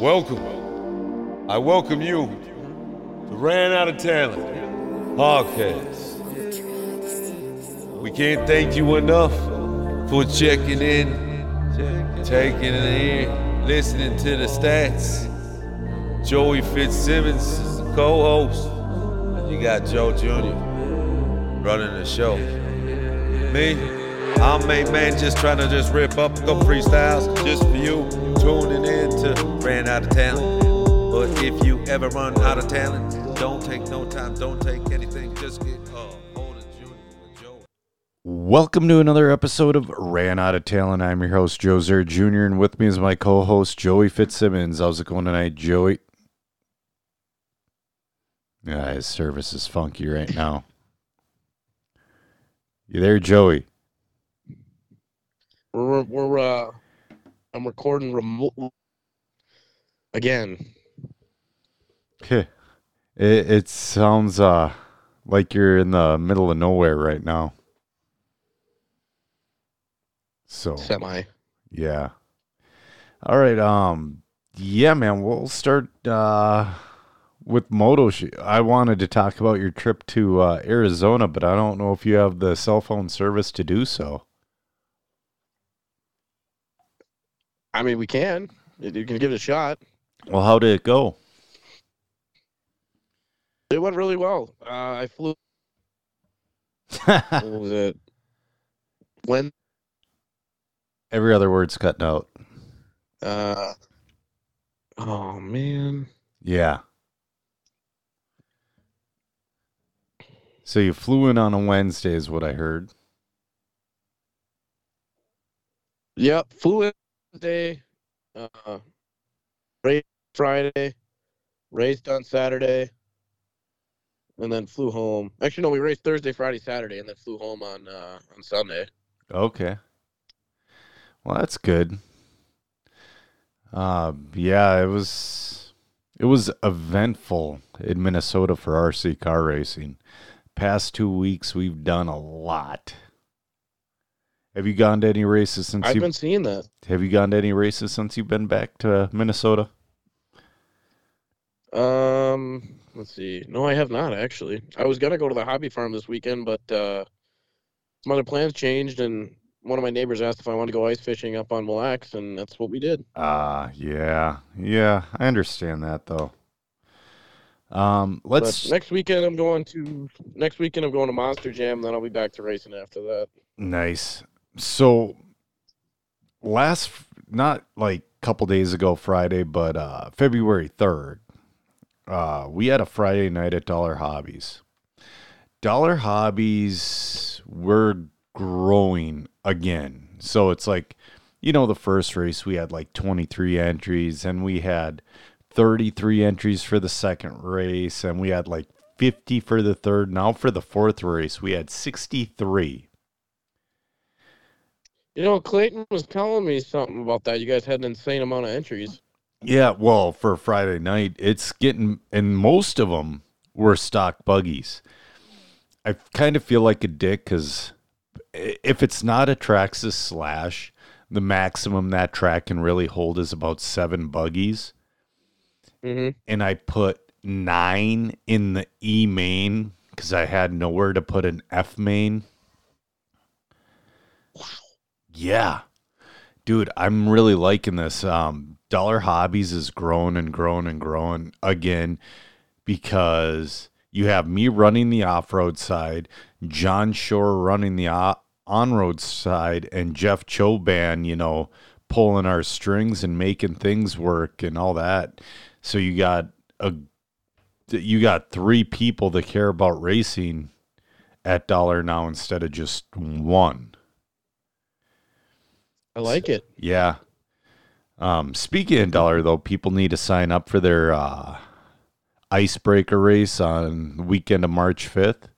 Welcome. I welcome you to Ran Out of Talent podcast. We can't thank you enough for checking in, taking it in, listening to the stats. Joey Fitzsimmons is the co-host. You got Joe Jr. running the show. Me, I'm a man just trying to just rip up couple freestyles just for you tuning in to Ran Out of Talent. But if you ever run out of talent, don't take no time, don't take anything, just get uh, hold of Junior Joe. Welcome to another episode of Ran Out of Talent. I'm your host, Joe Zer Jr., and with me is my co host, Joey Fitzsimmons. How's it going tonight, Joey? Yeah, his service is funky right now. You there, Joey? We're we're uh I'm recording remote again. it, it sounds uh like you're in the middle of nowhere right now. So Semi. Yeah. All right. Um. Yeah, man. We'll start uh, with Moto. Sh- I wanted to talk about your trip to uh, Arizona, but I don't know if you have the cell phone service to do so. I mean we can. You can give it a shot. Well, how did it go? It went really well. Uh, I flew what was it? When Every other word's cut out. uh oh man. Yeah. So you flew in on a Wednesday, is what I heard. Yep, flew in Wednesday, uh Friday, raced on Saturday, and then flew home. Actually no, we raced Thursday, Friday, Saturday, and then flew home on uh on Sunday. Okay. Well, that's good. Uh, yeah, it was it was eventful in Minnesota for RC car racing. Past two weeks, we've done a lot. Have you gone to any races since I've you been seeing that. Have you gone to any races since you've been back to Minnesota? Um, let's see. No, I have not actually. I was gonna go to the hobby farm this weekend, but uh, some other plans changed, and one of my neighbors asked if I wanted to go ice fishing up on Mille Lacs, and that's what we did. Ah, yeah, yeah. I understand that though. Um, let's But next weekend I'm going to next weekend I'm going to Monster Jam, then I'll be back to racing after that. Nice. So last not like a couple days ago Friday, but uh February 3rd, uh we had a Friday night at Dollar Hobbies. Dollar Hobbies we're growing again. So it's like you know the first race we had like 23 entries and we had 33 entries for the second race and we had like 50 for the third. Now for the fourth race we had 63. You know, Clayton was telling me something about that. You guys had an insane amount of entries. Yeah, well, for Friday night, it's getting, and most of them were stock buggies. I kind of feel like a dick because if it's not a Traxxas slash, the maximum that track can really hold is about seven buggies. Mm-hmm. And I put nine in the E main because I had nowhere to put an F main. Yeah. Dude, I'm really liking this. Um, Dollar Hobbies is growing and growing and growing again because you have me running the off road side, John Shore running the on road side, and Jeff Choban, you know, pulling our strings and making things work and all that. So you got a you got three people that care about racing at Dollar now instead of just one. I like it. Yeah. Um, speaking of dollar though, people need to sign up for their uh, icebreaker race on the weekend of March fifth.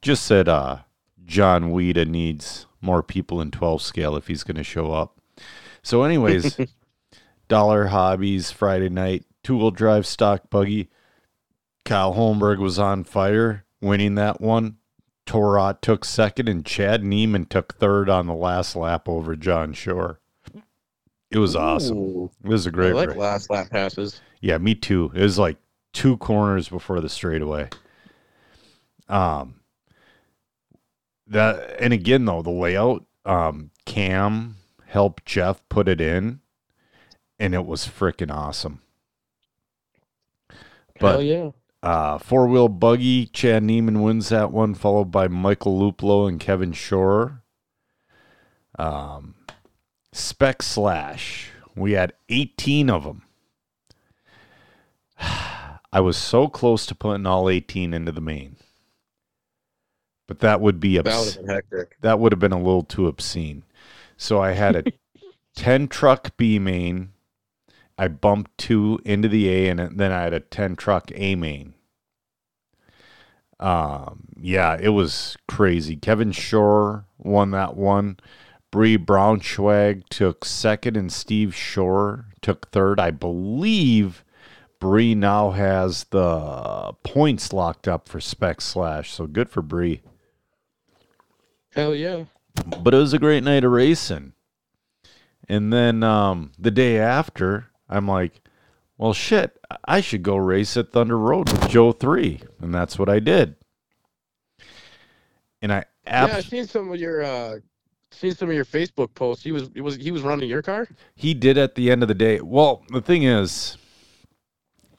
Just said uh, John Weeda needs more people in twelve scale if he's going to show up. So, anyways, dollar hobbies Friday night two wheel drive stock buggy. Kyle Holmberg was on fire, winning that one. Torat took second, and Chad Neiman took third on the last lap over John Shore. It was awesome. Ooh, It was a great like race. last lap passes. Yeah, me too. It was like two corners before the straightaway. Um that and again though, the layout, um, Cam helped Jeff put it in and it was freaking awesome. But Hell yeah. Uh four wheel buggy, Chad Neiman wins that one, followed by Michael Luplo and Kevin Shore. Um Spec Slash. We had 18 of them. I was so close to putting all 18 into the main. But that would be That would have been hectic. that would have been a little too obscene. So I had a 10 truck B main. I bumped two into the A, and then I had a 10 truck A main. Um, yeah, it was crazy. Kevin Shore won that one. Bree Braunschweig took second, and Steve Shore took third. I believe Bree now has the points locked up for Spec Slash, so good for Bree Hell yeah. but it was a great night of racing. And then um, the day after, I'm like, well, shit, I should go race at Thunder Road with Joe 3. And that's what I did. And I yeah, ab- I seen some of your uh seen some of your Facebook posts. He was he was he was running your car? he did at the end of the day. Well, the thing is,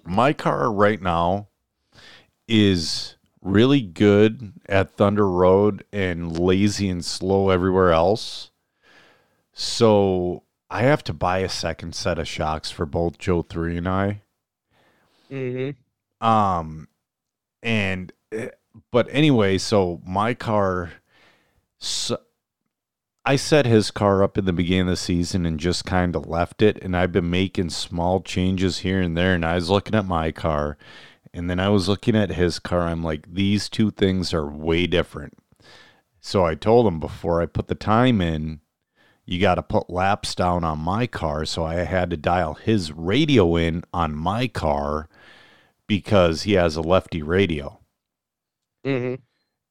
my car right now is really good at Thunder Road and lazy and slow everywhere else. So I have to buy a second set of shocks for both Joe 3 and I. Mm-hmm. Um, and eh, but anyway, so my car, so I set his car up in the beginning of the season and just kind of left it, and I've been making small changes here and there. And I was looking at my car, and then I was looking at his car. I'm like, these two things are way different. So I told him before I put the time in, you got to put laps down on my car. So I had to dial his radio in on my car because he has a lefty radio Mm-hmm.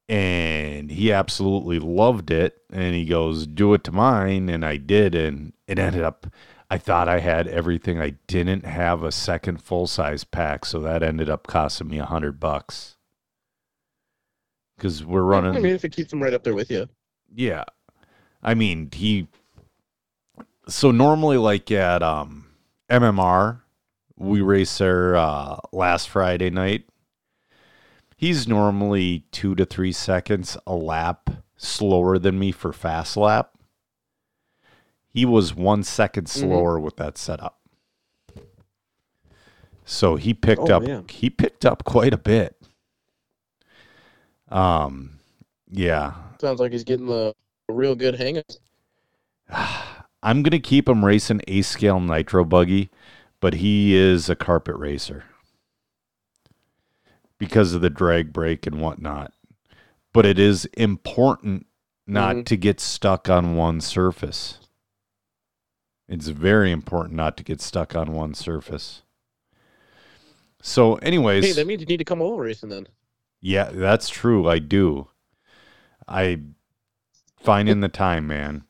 and he absolutely loved it and he goes do it to mine and i did and it ended up i thought i had everything i didn't have a second full size pack so that ended up costing me a hundred bucks because we're running I mean, if it keeps him right up there with you. yeah. I mean, he so normally like at um MMR, we race there uh last Friday night. He's normally 2 to 3 seconds a lap slower than me for fast lap. He was 1 second slower with that setup. So he picked Oh, up man. he he picked up quite a bit. Um yeah, Sounds like he's getting the real good hang of I'm gonna keep him racing A scale nitro buggy, but he is a carpet racer because of the drag brake and whatnot. But it is important not Mhm. to get stuck on one surface. It's very important not to get stuck on one surface. So, anyways, Hey, that means you need to come over racing then. yeah, that's true. I do. I finding the time, man.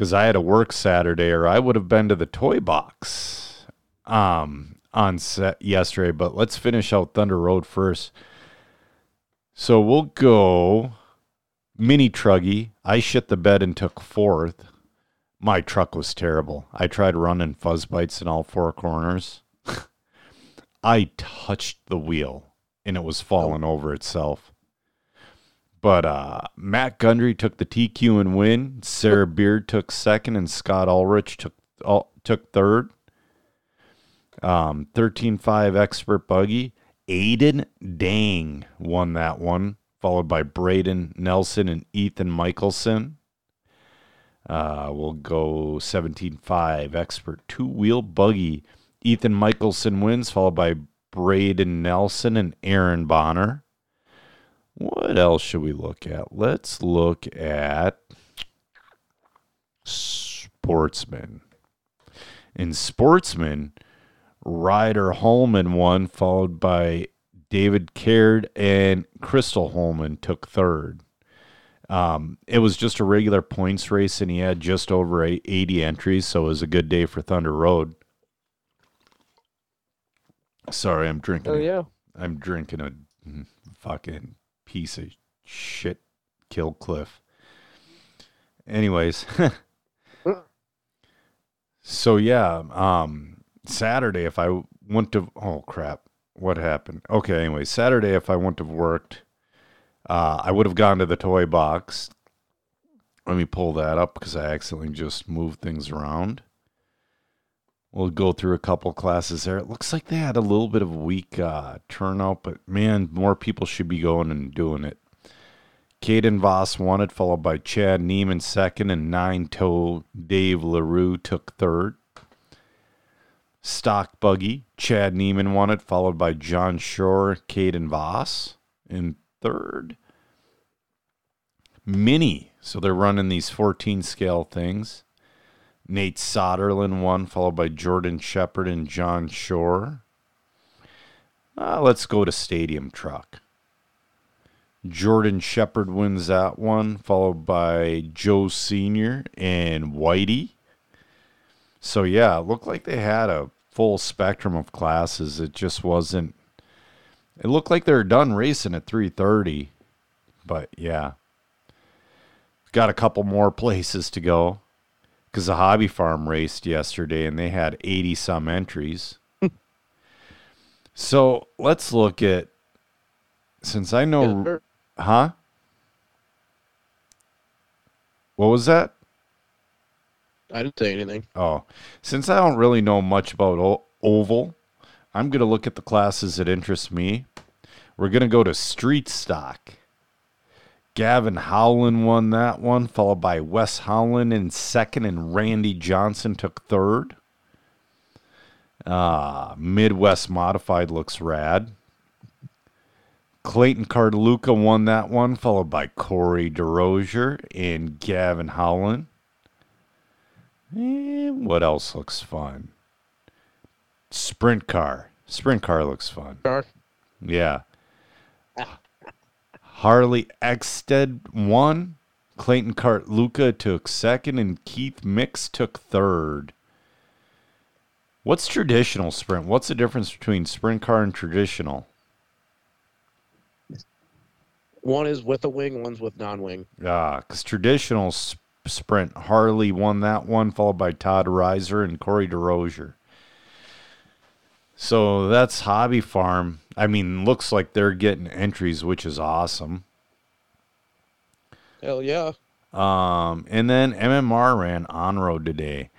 Because I had to work Saturday, or I would have been to the toy box um, on set yesterday. But let's finish out Thunder Road first. So we'll go mini truggy. I shit the bed and took fourth. My truck was terrible. I tried running fuzz bites in all four corners. I touched the wheel and it was falling over itself. But uh, Matt Gundry took the TQ and win. Sarah Beard took second, and Scott Ulrich took all, took third. Um, 13-5 expert buggy. Aiden Dang won that one, followed by Braden Nelson and Ethan Michelson. Uh, we'll go 17-5 expert two-wheel buggy. Ethan Michelson wins, followed by Braden Nelson and Aaron Bonner. What else should we look at? Let's look at sportsman. In sportsman, Ryder Holman won, followed by David Caird and Crystal Holman took third. Um, it was just a regular points race, and he had just over 80 entries, so it was a good day for Thunder Road. Sorry, I'm drinking. Oh yeah. I'm drinking a fucking piece of shit kill cliff. Anyways. so yeah, um Saturday if I wouldn't have oh crap. What happened? Okay, anyway, Saturday if I wouldn't have worked, uh I would have gone to the toy box. Let me pull that up because I accidentally just moved things around. We'll go through a couple classes there. It looks like they had a little bit of a weak uh, turnout, but man, more people should be going and doing it. Caden Voss won it, followed by Chad Neiman second, and nine toe Dave LaRue took third. Stock Buggy, Chad Neiman won it, followed by John Shore, Caden Voss in third. Mini, so they're running these 14 scale things. Nate Soderlin won, followed by Jordan Shepard and John Shore. Uh, let's go to Stadium Truck. Jordan Shepard wins that one, followed by Joe Senior and Whitey. So yeah, it looked like they had a full spectrum of classes. It just wasn't. It looked like they were done racing at three thirty, but yeah, got a couple more places to go because the hobby farm raced yesterday and they had 80 some entries. so let's look at since I know, sure. huh? What was that? I didn't say anything. Oh, since I don't really know much about o- oval, I'm going to look at the classes that interest me. We're going to go to street stock. Gavin Howland won that one, followed by Wes Howland in second, and Randy Johnson took third. Uh, Midwest Modified looks rad. Clayton Cardeluca won that one, followed by Corey DeRozier and Gavin Howland. And what else looks fun? Sprint car. Sprint car looks fun. Car. Yeah. Harley Exted won. Clayton Cart Luca took second, and Keith Mix took third. What's traditional sprint? What's the difference between sprint car and traditional? One is with a wing, one's with non-wing. Ah, because traditional s- sprint, Harley won that one, followed by Todd Reiser and Corey DeRozier. So that's Hobby Farm. I mean, looks like they're getting entries, which is awesome. Hell yeah. Um, and then MMR ran on road today.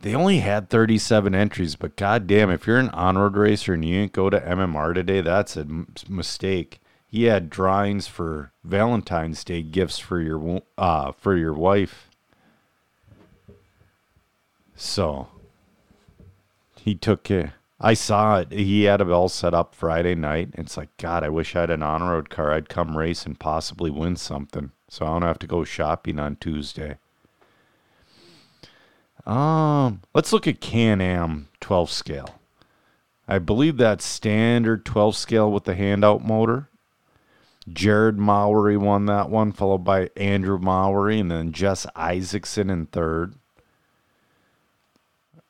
They only had 37 entries, but goddamn, if you're an on road racer and you didn't go to MMR today, that's a m- mistake. He had drawings for Valentine's Day gifts for your uh for your wife. So he took it. I saw it. He had it all set up Friday night. It's like, God, I wish I had an on road car. I'd come race and possibly win something. So I don't have to go shopping on Tuesday. Um, let's look at Can Am 12 scale. I believe that's standard 12 scale with the handout motor. Jared Mowry won that one, followed by Andrew Mowry, and then Jess Isaacson in third.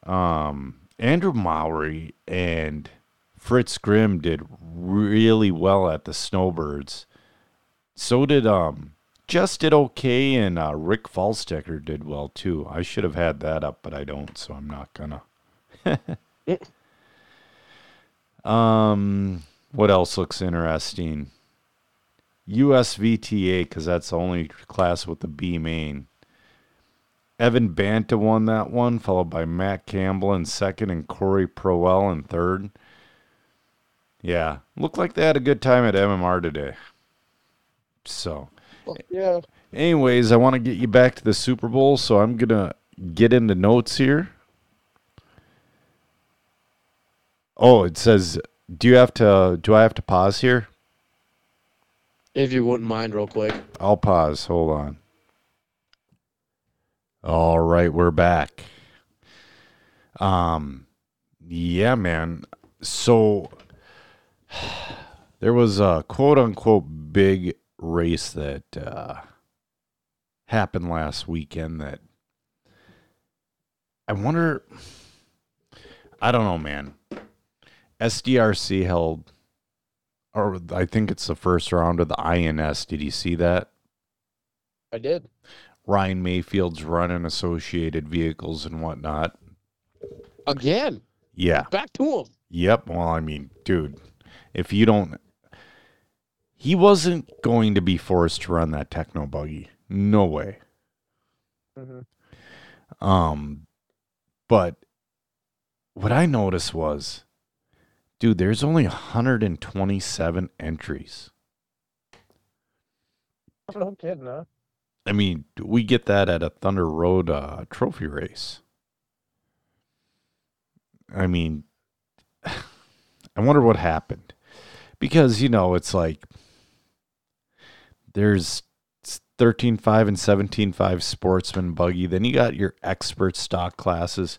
Um, Andrew Mowry and Fritz Grimm did really well at the Snowbirds. So did um just did okay, and uh, Rick Falstecker did well too. I should have had that up, but I don't, so I'm not gonna. um, what else looks interesting? USVTA, because that's the only class with the B main. Evan Banta won that one, followed by Matt Campbell in second and Corey Proel in third. Yeah, looked like they had a good time at MMR today. So, Well, yeah. anyways, I want to get you back to the Super Bowl, so I'm gonna get into notes here. Oh, it says, "Do you have to? Do I have to pause here?" If you wouldn't mind, real quick. I'll pause. Hold on. All right, we're back. Um, yeah, man. So there was a quote unquote big race that uh, happened last weekend that I wonder. I don't know, man. SDRC held, or I think it's the first round of the INS. Did you see that? I did. Ryan Maifield's run running associated vehicles and whatnot. Again. Yeah. Back to him. Yep. Well, I mean, dude, if you don't, he wasn't going to be forced to run that techno buggy. No way. Mm-hmm. Um, but what I noticed was, dude, there's only 127 entries. No kidding, huh? I mean, we get that at a Thunder Road uh, trophy race. I mean, I wonder what happened. Because, you know, it's like there's 13.5 and 17.5 sportsman buggy. Then you got your expert stock classes.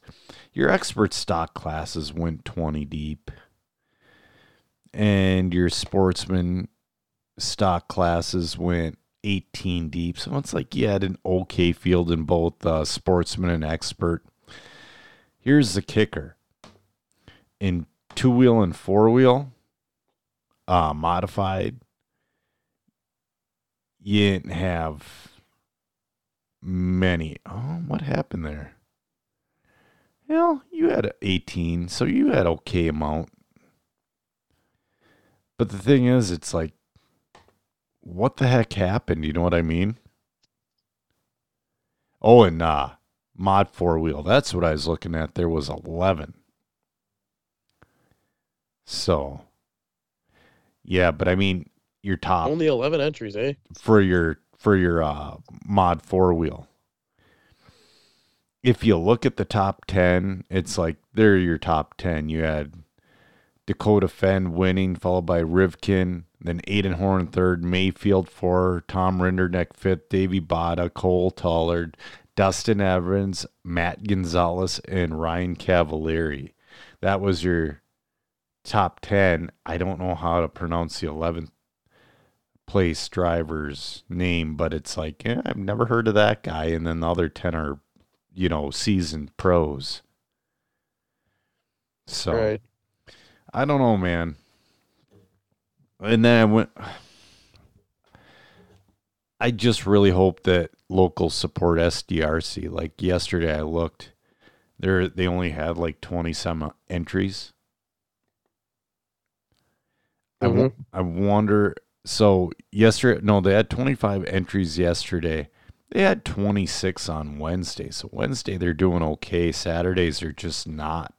Your expert stock classes went 20 deep. And your sportsman stock classes went 18 deep. So it's like you had an okay field in both uh, sportsman and expert. Here's the kicker in two wheel and four wheel, uh, modified, you didn't have many. Oh, what happened there? Well, you had 18, so you had okay amount. But the thing is, it's like, what the heck happened? You know what I mean? Oh, and uh, mod four wheel. That's what I was looking at. There was 11. So, yeah, but I mean, your top Only 11 entries, eh? for your for your uh, mod four wheel. If you look at the top ten, it's like they're your top ten. You had Dakota Phend winning, followed by Rivkin, then Aiden Horn third, Maifield four, Tom Rinderneck fifth, Davey Bada, Cole Tollard, Dustin Evans, Matt Gonzalez, and Ryan Cavalieri. That was your top ten. I don't know how to pronounce the eleventh place driver's name, but it's like, yeah, I've never heard of that guy. And then the other 10 are, you know, seasoned pros. So Right. I don't know, man. And then I went, I just really hope that local support SDRC. Like yesterday, I looked, there they only had like 20 some entries. I wo- mm-hmm. I wonder. So yesterday, no, they had 25 entries yesterday. They had 26 on Wednesday. So Wednesday they're doing okay. Saturdays are just not.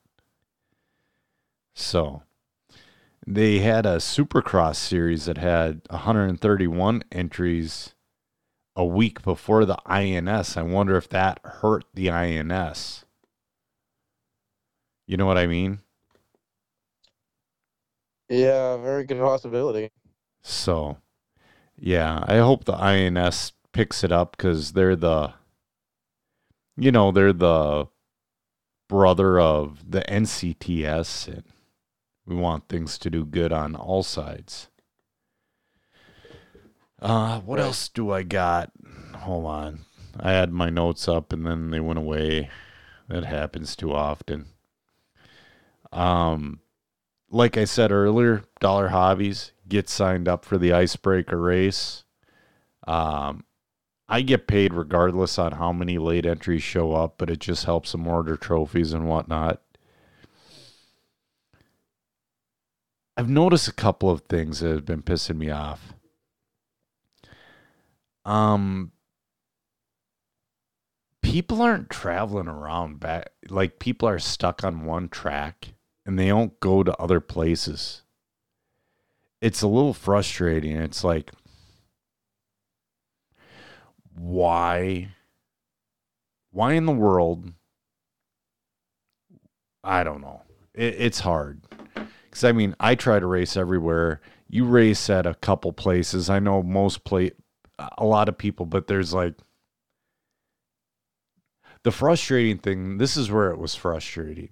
So they had a Supercross series that had 131 entries a week before the INS. I wonder if that hurt the INS. You know what I mean? Yeah, very good possibility. So, yeah, I hope the INS picks it up because they're the, you know, they're the brother of the NCTS, and we want things to do good on all sides. Uh, what Right. else do I got? Hold on. I had my notes up and then they went away. That happens too often. Um, like I said earlier, Dollar Hobbies get signed up for the icebreaker race. Um, I get paid regardless on how many late entries show up, but it just helps them order trophies and whatnot. I've noticed a couple of things that have been pissing me off. Um, people aren't traveling around back like people are stuck on one track and they don't go to other places. It's a little frustrating. It's like why why in the world I don't know. It, it's hard. Cuz I mean, I try to race everywhere. You race at a couple places. I know most play a lot of people, but there's like the frustrating thing, this is where it was frustrating.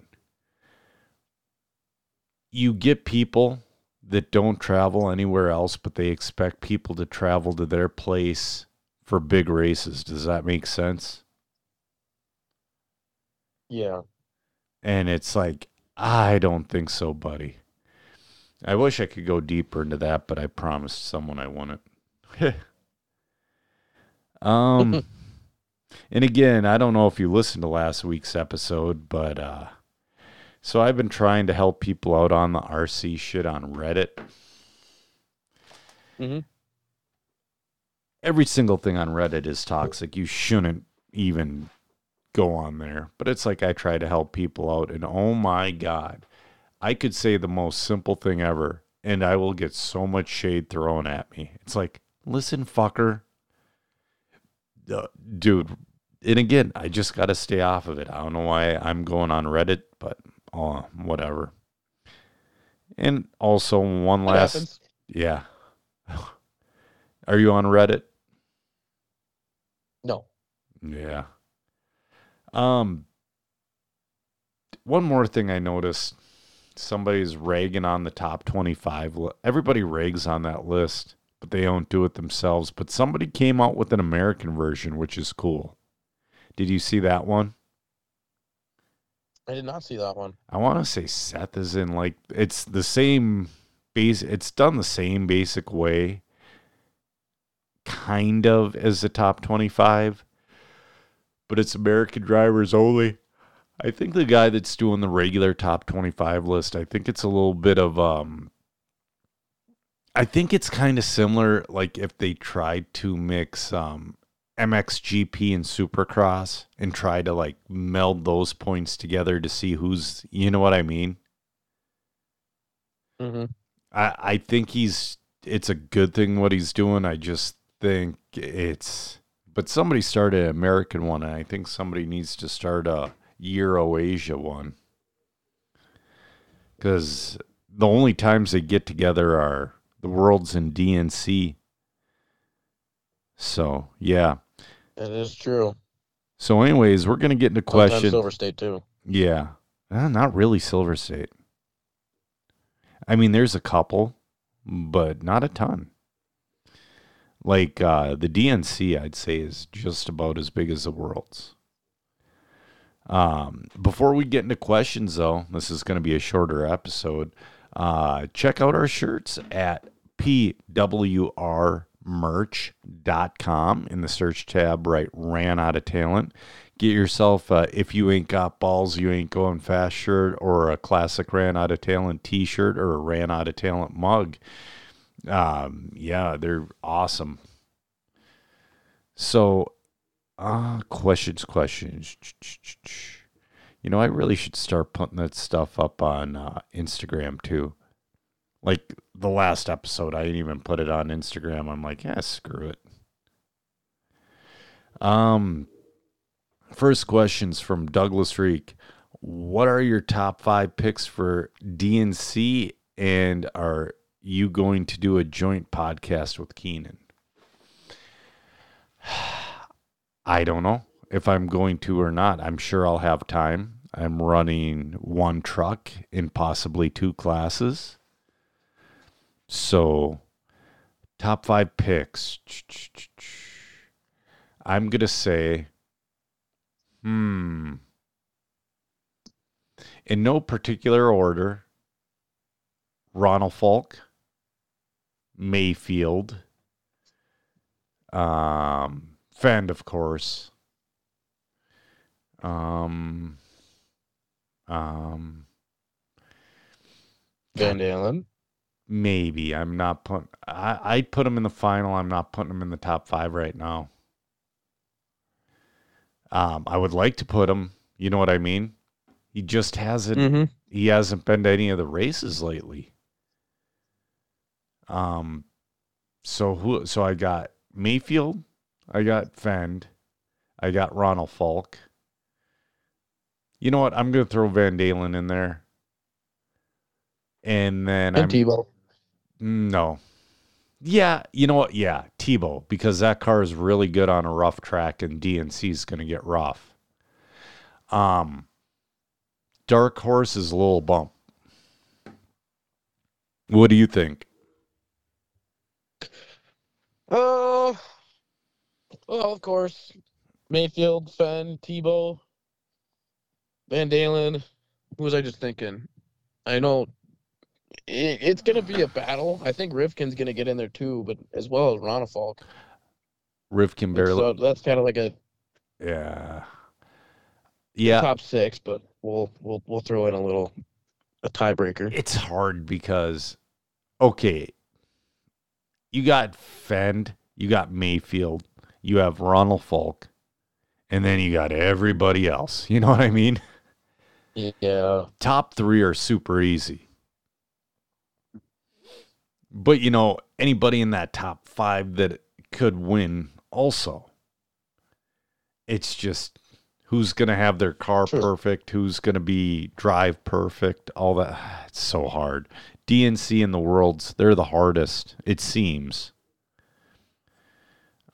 You get people that don't travel anywhere else, but they expect people to travel to their place for big races. Does that make sense? Yeah. And it's like, I don't think so, buddy. I wish I could go deeper into that, but I promised someone I wouldn't. um, and again, I don't know if you listened to last week's episode, but uh, so I've been trying to help people out on the RC shit on Reddit. Mhm. Every single thing on Reddit is toxic. You shouldn't even go on there. But it's like I try to help people out, and oh my God, I could say the most simple thing ever, and I will get so much shade thrown at me. It's like, listen, fucker. Uh, dude, and again, I just got to stay off of it. I don't know why I'm going on Reddit, but oh, whatever. And also, one That last. happens. Yeah. Are you on Reddit? No. Yeah. Um one more thing I noticed somebody's ragging on the top 25 everybody rags on that list but they don't do it themselves but somebody came out with an American version which is cool. Did you see that one? I did not see that one. I want to say Seth is in like it's the same base it's done the same basic way kind of as the top 25 but it's American drivers only. I think the guy that's doing the regular top 25 list, I think it's a little bit of um I think it's kind of similar like if they tried to mix um MXGP and Supercross and try to like meld those points together to see who's you know what I mean? Mm-hmm. I I think he's it's a good thing what he's doing. I just think it's but somebody started an American one and I think somebody needs to start a Euro Asia one. Cuz the only times they get together are the worlds in DNC. So, yeah. It is true. So anyways, we're going to get into Sometimes question. Silver State too. Yeah. Uh, not really Silver State. I mean, there's a couple, but not a ton. Like uh, the DNC, I'd say, is just about as big as the Worlds. Um, before we get into questions, though, this is going to be a shorter episode. Uh, check out our shirts at pwrmerch.com in the search tab, right? Ran out of talent get yourself uh, if you ain't got balls you ain't going fast shirt or a classic ran out of talent t-shirt or a ran out of talent mug um, yeah they're awesome so uh questions questions you know i really should start putting that stuff up on uh, instagram too like the last episode i didn't even put it on instagram i'm like yeah screw it um First questions from Douglas Reek. What are your top five picks for DNC? And are you going to do a joint podcast with Keenan? I don't know if I'm going to or not. I'm sure I'll have time. I'm running one truck in possibly two classes. So, top five picks. I'm going to say Hmm. In no particular order, Ronald Völker, Maifield, um, Phend, of course. Um, um, Van Dalen. maybe I'm not putting. I put him in the final. I'm not putting him in the top five right now. Um, I would like to put him. You know what I mean? He just hasn't. Mm-hmm. He hasn't been to any of the races lately. Um, so who? So I got Maifield. I got Phend. I got Ronald Völker. You know what? I'm gonna throw Van Dalen in there. And then And I'm Tebo. no. Yeah, you know what? Yeah, Tebo, because that car is really good on a rough track and DNC is going to get rough. Um, Dark Horse is a little bump. What do you think? Uh, Well, of course, Maifield, Phend, Tebo, Van Dalen. Who was I just thinking? I know it, it's going to be a battle. I think Rivkin's going to get in there too, but as well as Ronafalk. Rivkin barely. So that's kind of like a yeah. Yeah. top six, but we'll we'll we'll throw in a little a tiebreaker. It's hard because, okay, you got Phend, you got Maifield, you have Ronald Völker, and then you got everybody else. You know what I mean? Yeah. Top three are super easy. But, you know, anybody in that top five that could win also. It's just who's going to have their car Sure. perfect, who's going to be drive perfect, all that. It's so hard. DNC and the worlds, they're the hardest, it seems.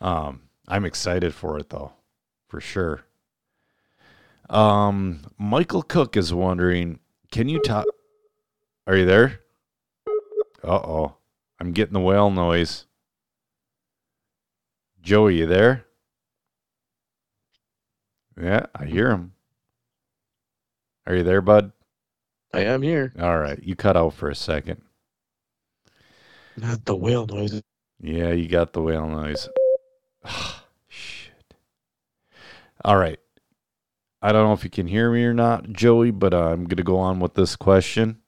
Um, I'm excited for it though, for sure. Um, Michael Cook is wondering, can you talk? Are you there? Uh oh, I'm getting the whale noise. Joey, you there? Yeah, I hear him. Are you there, bud? I am here. All right, you cut out for a second. Not the whale noise. Yeah, you got the whale noise. Shit. All right. I don't know if you can hear me or not, Joey, but uh, I'm going to go on with this question.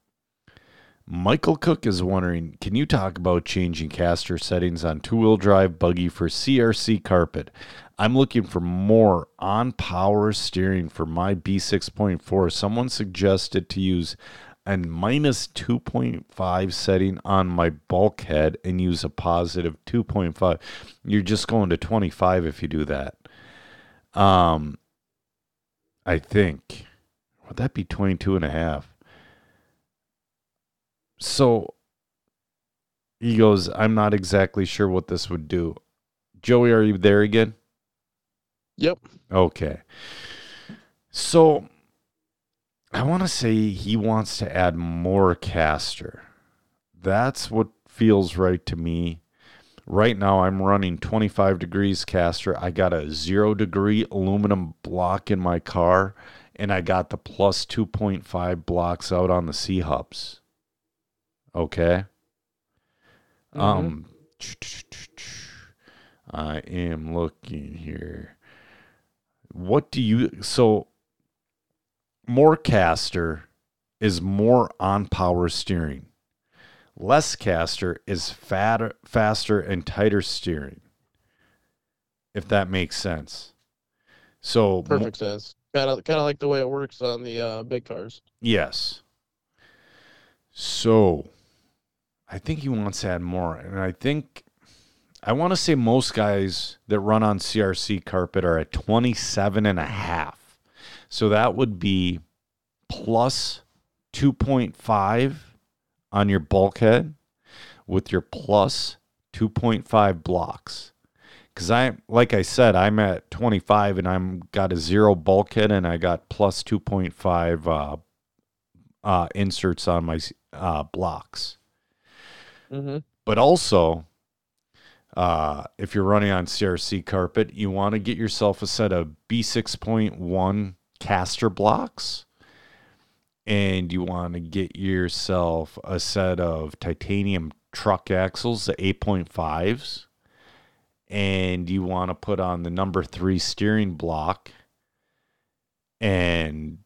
Michael Cook is wondering Can you talk about changing caster settings on two wheel drive buggy for CRC carpet? I'm looking for more on power steering for my B6.4. Someone suggested to use a minus 2.5 setting on my bulkhead and use a positive 2.5. You're just going to 25 if you do that. Um, I think. Would that be 22 and a half? So he goes, I'm not exactly sure what this would do. Joey, are you there again? Yep. Okay. So I want to say he wants to add more caster. That's what feels right to me. Right now, I'm running 25 degrees caster. I got a zero degree aluminum block in my car, and I got the plus 2.5 blocks out on the C hubs. Okay. Um, I am looking here. What do you so more caster is more on power steering. Less caster is fatter, faster and tighter steering. If that makes sense. So mo- Perfect sense. Kind of kind of like the way it works on the uh, big cars. Yes. So I think he wants to add more. And I think I want to say most guys that run on CRC carpet are at 27 and a half. So that would be plus 2.5 on your bulkhead with your plus 2.5 blocks. Cause I, like I said, I'm at 25 and I'm got a zero bulkhead and I got plus 2.5 uh, uh, inserts on my uh, blocks. Mm-hmm. But also, uh, if you're running on CRC carpet, you want to get yourself a set of B6.1 caster blocks. And you want to get yourself a set of titanium truck axles, the 8.5s. And you want to put on the number three steering block. And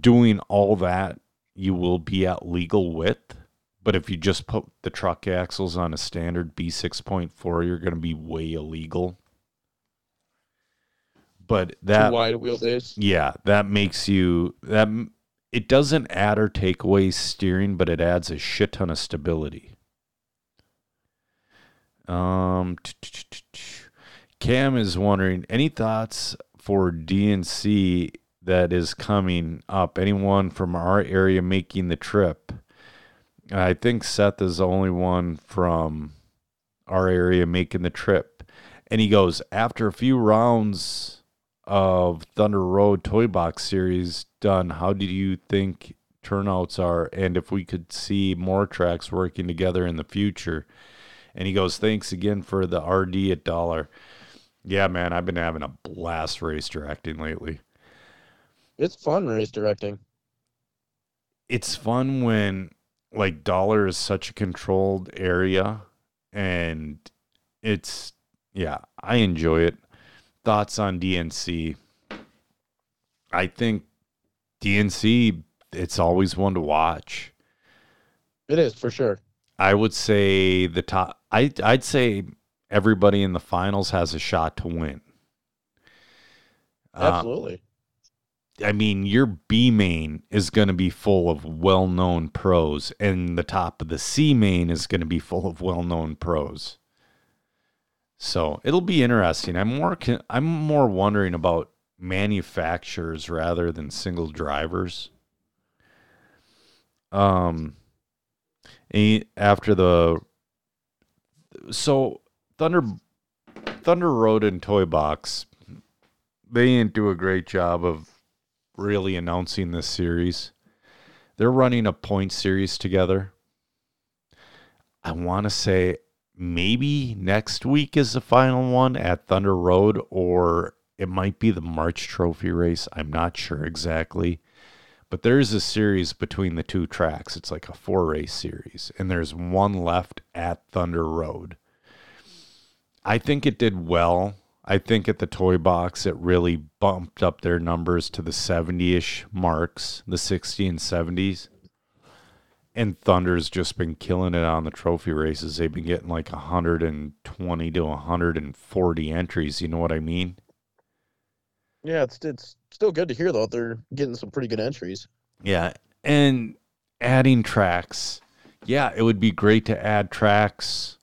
doing all that, you will be at legal width. But if you just put the truck axles on a standard B6.4, you're going to be way illegal. But that Too wide wheelbase. yeah, that makes you that it doesn't add or take away steering, but it adds a shit ton of stability. Um, Cam is wondering any thoughts for DNC that is coming up. Anyone from our area making the trip? I think Seth is the only one from our area making the trip. And he goes, after a few rounds of Thunder Road Toy Box series done, how do you think turnouts are? And if we could see more tracks working together in the future? And he goes, thanks again for the RD at dollar. Yeah, man, I've been having a blast race directing lately. It's fun race directing. It's fun when like dollar is such a controlled area and it's yeah, I enjoy it. Thoughts on DNC? I think DNC it's always one to watch. It is for sure. I would say the top I I'd say everybody in the finals has a shot to win. Uh, Absolutely. I mean, your B main is going to be full of well known pros, and the top of the C main is going to be full of well known pros. So it'll be interesting. I'm more I'm more wondering about manufacturers rather than single drivers. Um, after the so Thunder Thunder Road and Toy Box, they didn't do a great job of really announcing this series. They're running a point series together. I want to say maybe next week is the final one at Thunder Road, or it might be the March Trophy race. I'm not sure exactly. But there's a series between the two tracks. It's like a four race series, and there's one left at Thunder Road. I think it did well. I think at the toy box, it really bumped up their numbers to the 70 ish marks, the 60 and 70s. And Thunder's just been killing it on the trophy races. They've been getting like 120 to 140 entries. You know what I mean? Yeah, it's it's still good to hear though. They're getting some pretty good entries. Yeah. And adding tracks. Yeah, it would be great to add tracks.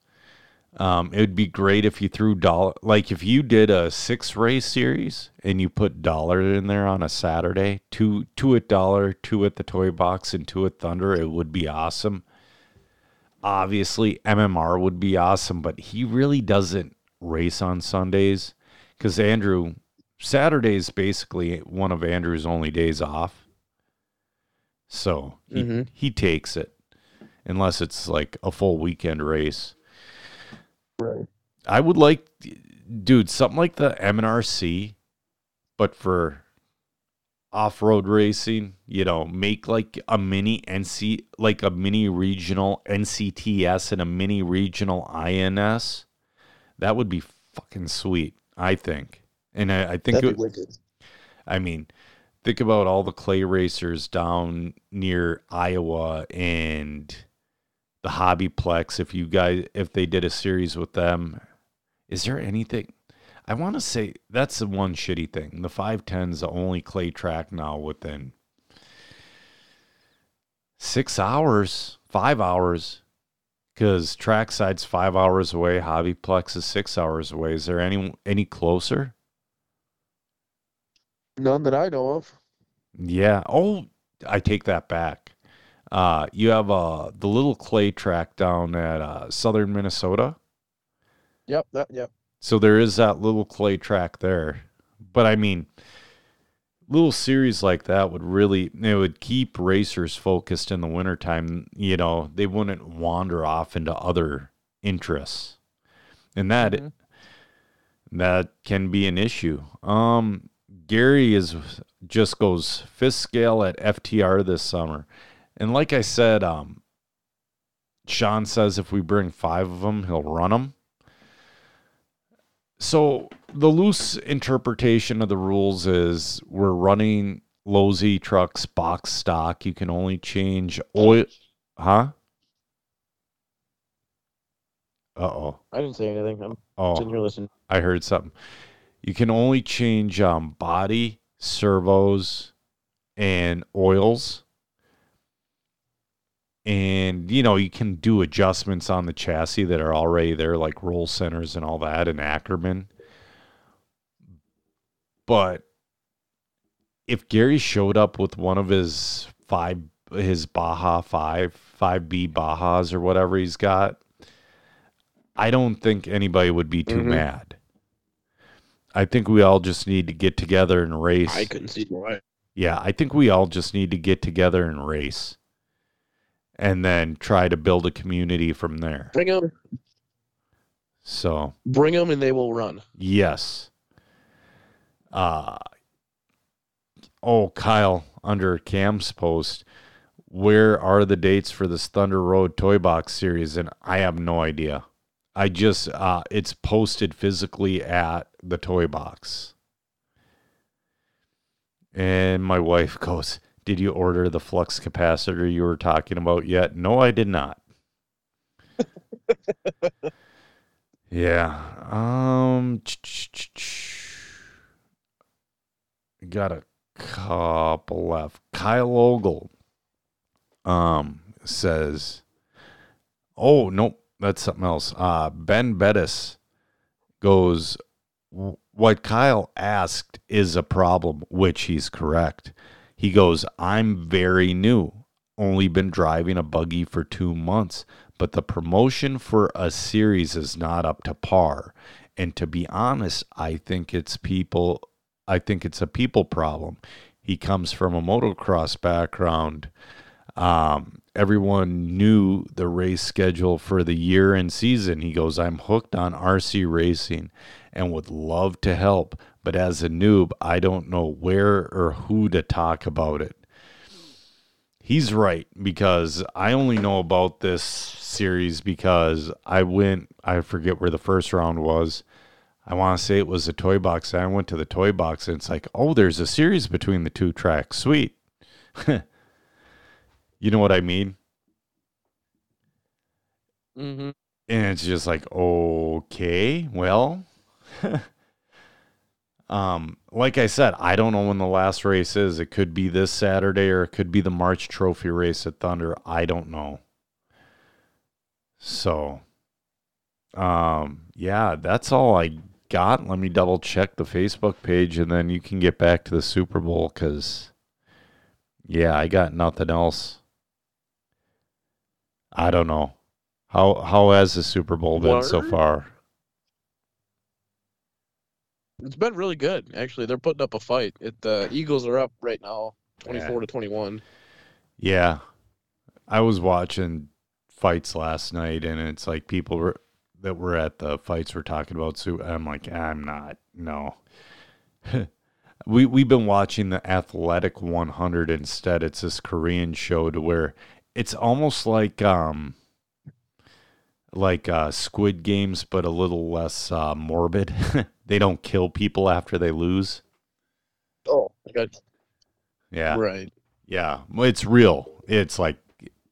Um, it would be great if you threw dollar, like if you did a six race series and you put dollar in there on a Saturday, two two at dollar, two at the toy box, and two at Thunder. It would be awesome. Obviously, MMR would be awesome, but he really doesn't race on Sundays because Andrew Saturday's basically one of Andrew's only days off. So he, Mhm. he takes it unless it's like a full weekend race. Right. I would like, dude, something like the MNRC, but for off-road racing. You know, make like a mini NC, like a mini regional NCTS and a mini regional INS. That would be fucking sweet. I think, and I, I think That'd it, be wicked. I mean, think about all the clay racers down near Iowa and the Hobbyplex. If you guys, if they did a series with them, is there anything? I want to say that's the one shitty thing. The 510's the only clay track now within six hours, five hours, because trackside's five hours away. Hobbyplex is six hours away. Is there any any closer? None that I know of. Yeah. Oh, I take that back. Uh, you have uh, the little clay track down at uh, southern Minnesota. Yep. That. Yep. So there is that little clay track there. But I mean, little series like that would really it would keep racers focused in the wintertime. You know, they wouldn't wander off into other interests. And that Mhm. that can be an issue. Um Gary is just goes fifth scale at FTR this summer. And like I said, um Sean says if we bring 5 of them, he'll run them. So the loose interpretation of the rules is we're running Losi trucks box stock. You can only change oil, huh? Uh oh. I didn't say anything. I'm Oh, sitting here listening. I heard something. You can only change um, body, servos, and oils. And, you know, you can do adjustments on the chassis that are already there, like roll centers and all that, and Ackerman. But if Gary showed up with one of his five, his Baja 5, 5B Bajas or whatever he's got, I don't think anybody would be too Mhm. mad. I think we all just need to get together and race. I couldn't see why. Yeah, I think we all just need to get together and race. And then try to build a community from there. Bring him. So Bring them and they will run. yes. Uh oh, Kyle, under Cam's post, where are the dates for this Thunder Road Toy Box series? And I have no idea. I just uh it's posted physically at the toy box. And my wife goes, Did you order the flux capacitor you were talking about yet? No, I did not. yeah. Um got a couple left. Kyle Ogle um says Oh, nope, that's something else. Uh Ben Bettis goes what Kyle asked is a problem, which he's correct. He goes, I'm very new, only been driving a buggy for two months, but the promotion for a series is not up to par. And to be honest, I think it's people, I think it's a people problem. He comes from a motocross background. Um, everyone knew the race schedule for the year and season. He goes, I'm hooked on RC racing and would love to help, but as a noob, I don't know where or who to talk about it. He's right because I only know about this series because I went, I forget where the first round was. I want to say it was a toy box. I went to the toy box and it's like, oh, there's a series between the two tracks. Sweet. you know what I mean? Mm-hmm. And it's just like, okay, well, um, like I said, I don't know when the last race is. It could be this Saturday or it could be the March Trophy race at Thunder. I don't know. So, um, yeah, that's all I got. Let me double check the Facebook page and then you can get back to the Super Bowl because, yeah, I got nothing else. I don't know. How how has the Super Bowl been so far? It's been really good, actually. They're putting up a fight. It the Eagles are up right now, twenty-four to twenty-one. Yeah. I was watching fights last night and it's like people were that were at the fights were talking about so I'm like I'm not no. we we've been watching the Athletic 100 instead. It's this Korean show to where it's almost like um like uh Squid Games but a little less uh morbid. they don't kill people after they lose. Oh, I got Yeah. right. Yeah, it's real. It's like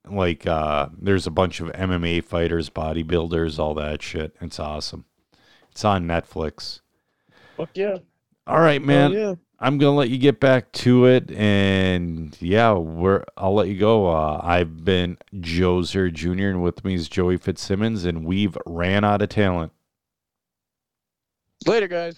like uh there's a bunch of MMA fighters, bodybuilders, all that shit. It's awesome. It's on Netflix. Fuck yeah, All right, man. Hell yeah. I'm gonna let you get back to it, and yeah, we're I'll let you go. Uh, I've been Joser Jr. and with me is Joey Fitzsimmons, and we've ran out of talent. Later, guys.